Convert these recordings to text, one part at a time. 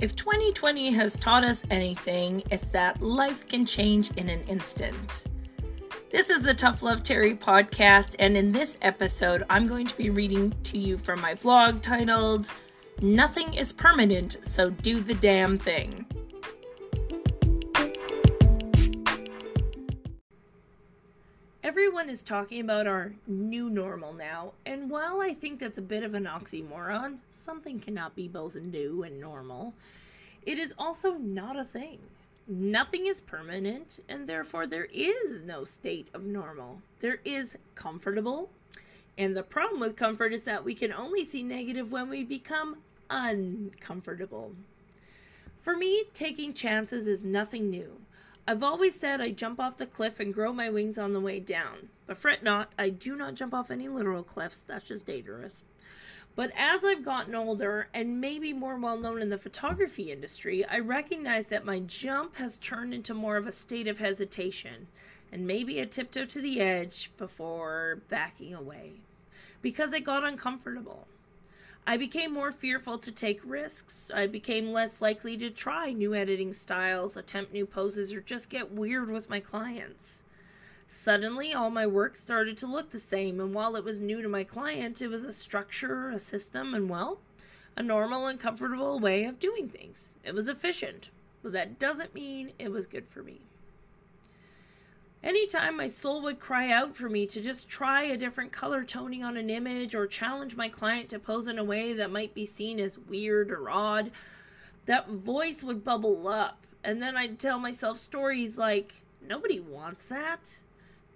If 2020 has taught us anything, it's that life can change in an instant. This is the Tough Love Terry podcast, and in this episode, I'm going to be reading to you from my blog titled Nothing is Permanent, so Do the Damn Thing. Everyone is talking about our new normal now, and while I think that's a bit of an oxymoron, something cannot be both new and normal, it is also not a thing. Nothing is permanent, and therefore there is no state of normal. There is comfortable, and the problem with comfort is that we can only see negative when we become uncomfortable. For me, taking chances is nothing new. I've always said I jump off the cliff and grow my wings on the way down. But fret not, I do not jump off any literal cliffs. That's just dangerous. But as I've gotten older and maybe more well known in the photography industry, I recognize that my jump has turned into more of a state of hesitation and maybe a tiptoe to the edge before backing away because I got uncomfortable. I became more fearful to take risks. I became less likely to try new editing styles, attempt new poses, or just get weird with my clients. Suddenly, all my work started to look the same, and while it was new to my client, it was a structure, a system, and well, a normal and comfortable way of doing things. It was efficient, but that doesn't mean it was good for me. Anytime my soul would cry out for me to just try a different color toning on an image or challenge my client to pose in a way that might be seen as weird or odd, that voice would bubble up. And then I'd tell myself stories like, nobody wants that.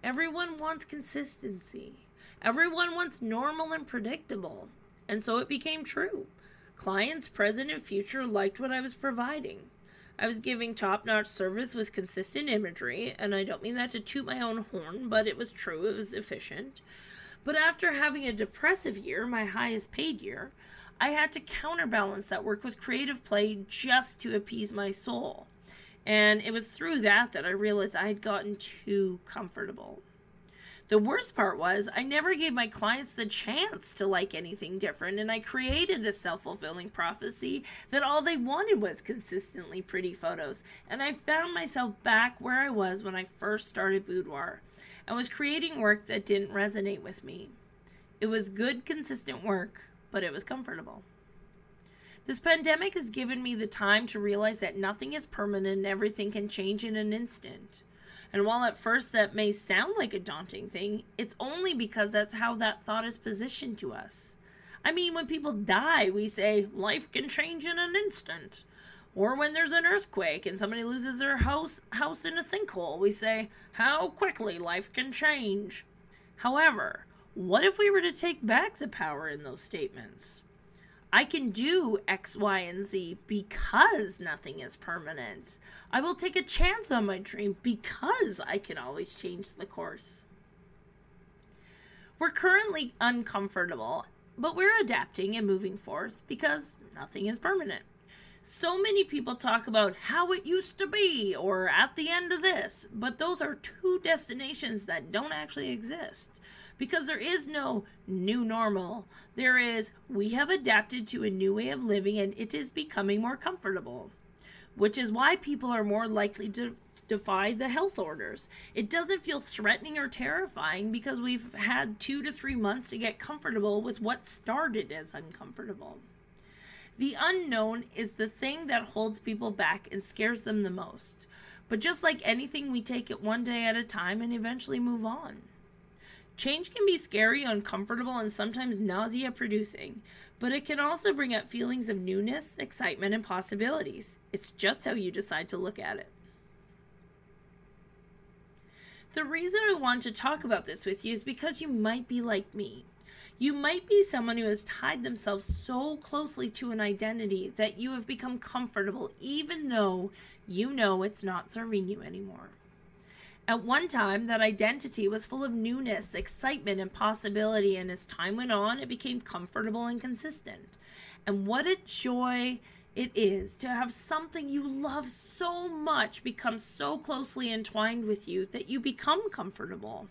Everyone wants consistency. Everyone wants normal and predictable. And so it became true. Clients, present and future, liked what I was providing. I was giving top notch service with consistent imagery, and I don't mean that to toot my own horn, but it was true, it was efficient. But after having a depressive year, my highest paid year, I had to counterbalance that work with creative play just to appease my soul. And it was through that that I realized I had gotten too comfortable. The worst part was, I never gave my clients the chance to like anything different, and I created this self fulfilling prophecy that all they wanted was consistently pretty photos. And I found myself back where I was when I first started boudoir. I was creating work that didn't resonate with me. It was good, consistent work, but it was comfortable. This pandemic has given me the time to realize that nothing is permanent and everything can change in an instant. And while at first that may sound like a daunting thing, it's only because that's how that thought is positioned to us. I mean, when people die, we say life can change in an instant. Or when there's an earthquake and somebody loses their house house in a sinkhole, we say how quickly life can change. However, what if we were to take back the power in those statements? I can do X, Y, and Z because nothing is permanent. I will take a chance on my dream because I can always change the course. We're currently uncomfortable, but we're adapting and moving forth because nothing is permanent. So many people talk about how it used to be or at the end of this, but those are two destinations that don't actually exist because there is no new normal. There is, we have adapted to a new way of living and it is becoming more comfortable, which is why people are more likely to defy the health orders. It doesn't feel threatening or terrifying because we've had two to three months to get comfortable with what started as uncomfortable. The unknown is the thing that holds people back and scares them the most. But just like anything, we take it one day at a time and eventually move on. Change can be scary, uncomfortable, and sometimes nausea producing, but it can also bring up feelings of newness, excitement, and possibilities. It's just how you decide to look at it. The reason I want to talk about this with you is because you might be like me. You might be someone who has tied themselves so closely to an identity that you have become comfortable even though you know it's not serving you anymore. At one time, that identity was full of newness, excitement, and possibility, and as time went on, it became comfortable and consistent. And what a joy it is to have something you love so much become so closely entwined with you that you become comfortable.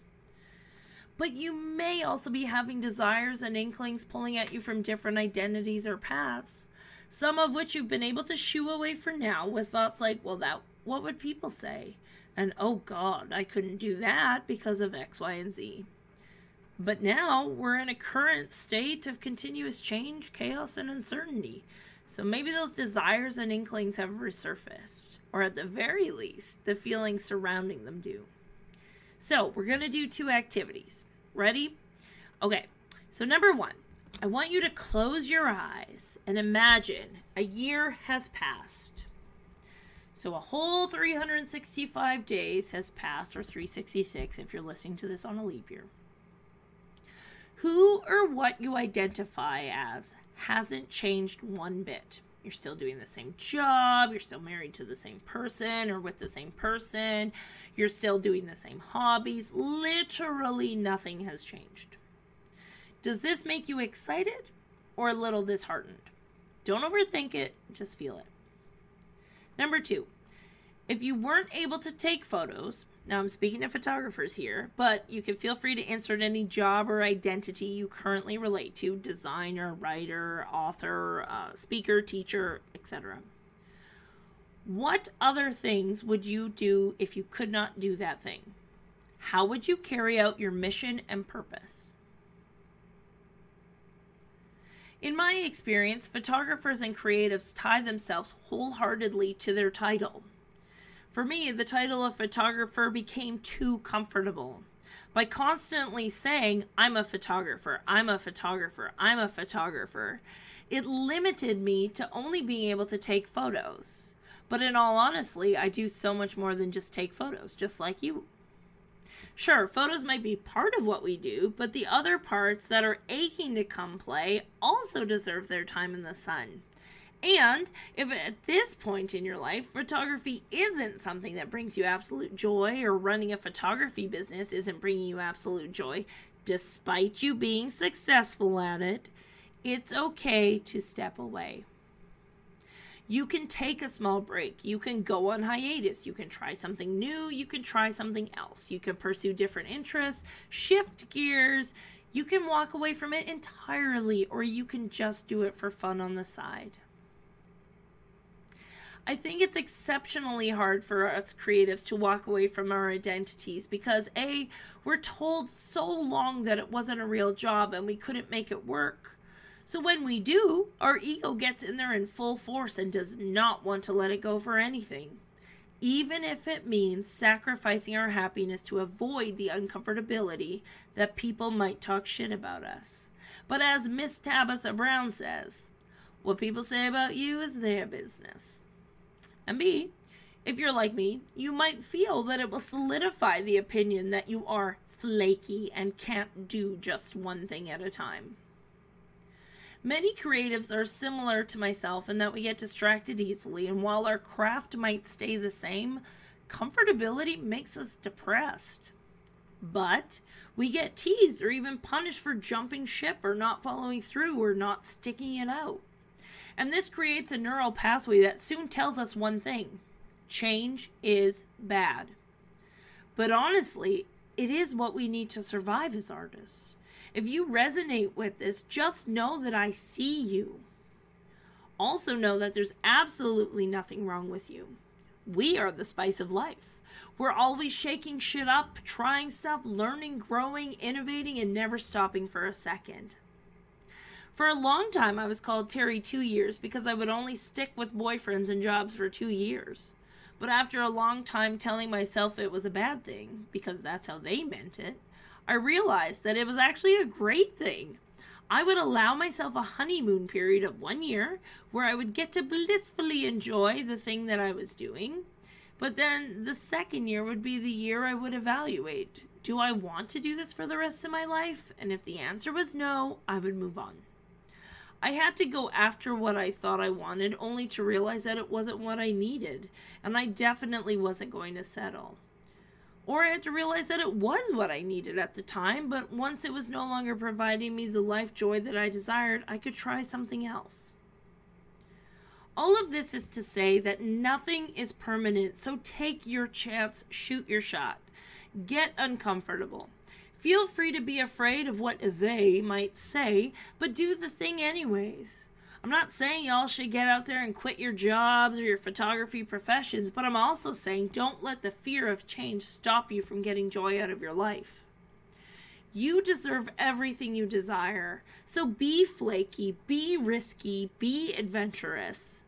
But you may also be having desires and inklings pulling at you from different identities or paths. some of which you've been able to shoo away for now with thoughts like, well, that what would people say? And oh God, I couldn't do that because of X, Y, and Z. But now we're in a current state of continuous change, chaos, and uncertainty. So maybe those desires and inklings have resurfaced, or at the very least, the feelings surrounding them do. So we're going to do two activities. Ready? Okay, so number one, I want you to close your eyes and imagine a year has passed. So a whole 365 days has passed, or 366 if you're listening to this on a leap year. Who or what you identify as hasn't changed one bit. You're still doing the same job, you're still married to the same person or with the same person, you're still doing the same hobbies. Literally nothing has changed. Does this make you excited or a little disheartened? Don't overthink it, just feel it. Number two, if you weren't able to take photos, now I'm speaking to photographers here, but you can feel free to insert any job or identity you currently relate to designer, writer, author, uh, speaker, teacher, etc. What other things would you do if you could not do that thing? How would you carry out your mission and purpose? In my experience, photographers and creatives tie themselves wholeheartedly to their title. For me, the title of photographer became too comfortable. By constantly saying, I'm a photographer, I'm a photographer, I'm a photographer, it limited me to only being able to take photos. But in all honesty, I do so much more than just take photos, just like you. Sure, photos might be part of what we do, but the other parts that are aching to come play also deserve their time in the sun. And if at this point in your life, photography isn't something that brings you absolute joy, or running a photography business isn't bringing you absolute joy, despite you being successful at it, it's okay to step away. You can take a small break. You can go on hiatus. You can try something new. You can try something else. You can pursue different interests, shift gears. You can walk away from it entirely, or you can just do it for fun on the side. I think it's exceptionally hard for us creatives to walk away from our identities because A, we're told so long that it wasn't a real job and we couldn't make it work. So when we do, our ego gets in there in full force and does not want to let it go for anything. Even if it means sacrificing our happiness to avoid the uncomfortability that people might talk shit about us. But as Miss Tabitha Brown says, what people say about you is their business. And B, if you're like me, you might feel that it will solidify the opinion that you are flaky and can't do just one thing at a time. Many creatives are similar to myself in that we get distracted easily, and while our craft might stay the same, comfortability makes us depressed. But we get teased or even punished for jumping ship or not following through or not sticking it out. And this creates a neural pathway that soon tells us one thing change is bad. But honestly, it is what we need to survive as artists. If you resonate with this, just know that I see you. Also, know that there's absolutely nothing wrong with you. We are the spice of life. We're always shaking shit up, trying stuff, learning, growing, innovating, and never stopping for a second. For a long time, I was called Terry Two Years because I would only stick with boyfriends and jobs for two years. But after a long time telling myself it was a bad thing, because that's how they meant it, I realized that it was actually a great thing. I would allow myself a honeymoon period of one year where I would get to blissfully enjoy the thing that I was doing. But then the second year would be the year I would evaluate do I want to do this for the rest of my life? And if the answer was no, I would move on. I had to go after what I thought I wanted only to realize that it wasn't what I needed, and I definitely wasn't going to settle. Or I had to realize that it was what I needed at the time, but once it was no longer providing me the life joy that I desired, I could try something else. All of this is to say that nothing is permanent, so take your chance, shoot your shot. Get uncomfortable. Feel free to be afraid of what they might say, but do the thing anyways. I'm not saying y'all should get out there and quit your jobs or your photography professions, but I'm also saying don't let the fear of change stop you from getting joy out of your life. You deserve everything you desire. So be flaky, be risky, be adventurous.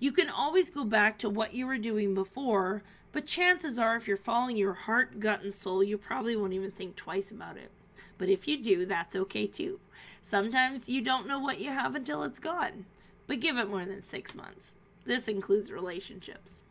You can always go back to what you were doing before, but chances are, if you're following your heart, gut, and soul, you probably won't even think twice about it. But if you do, that's okay too. Sometimes you don't know what you have until it's gone, but give it more than six months. This includes relationships.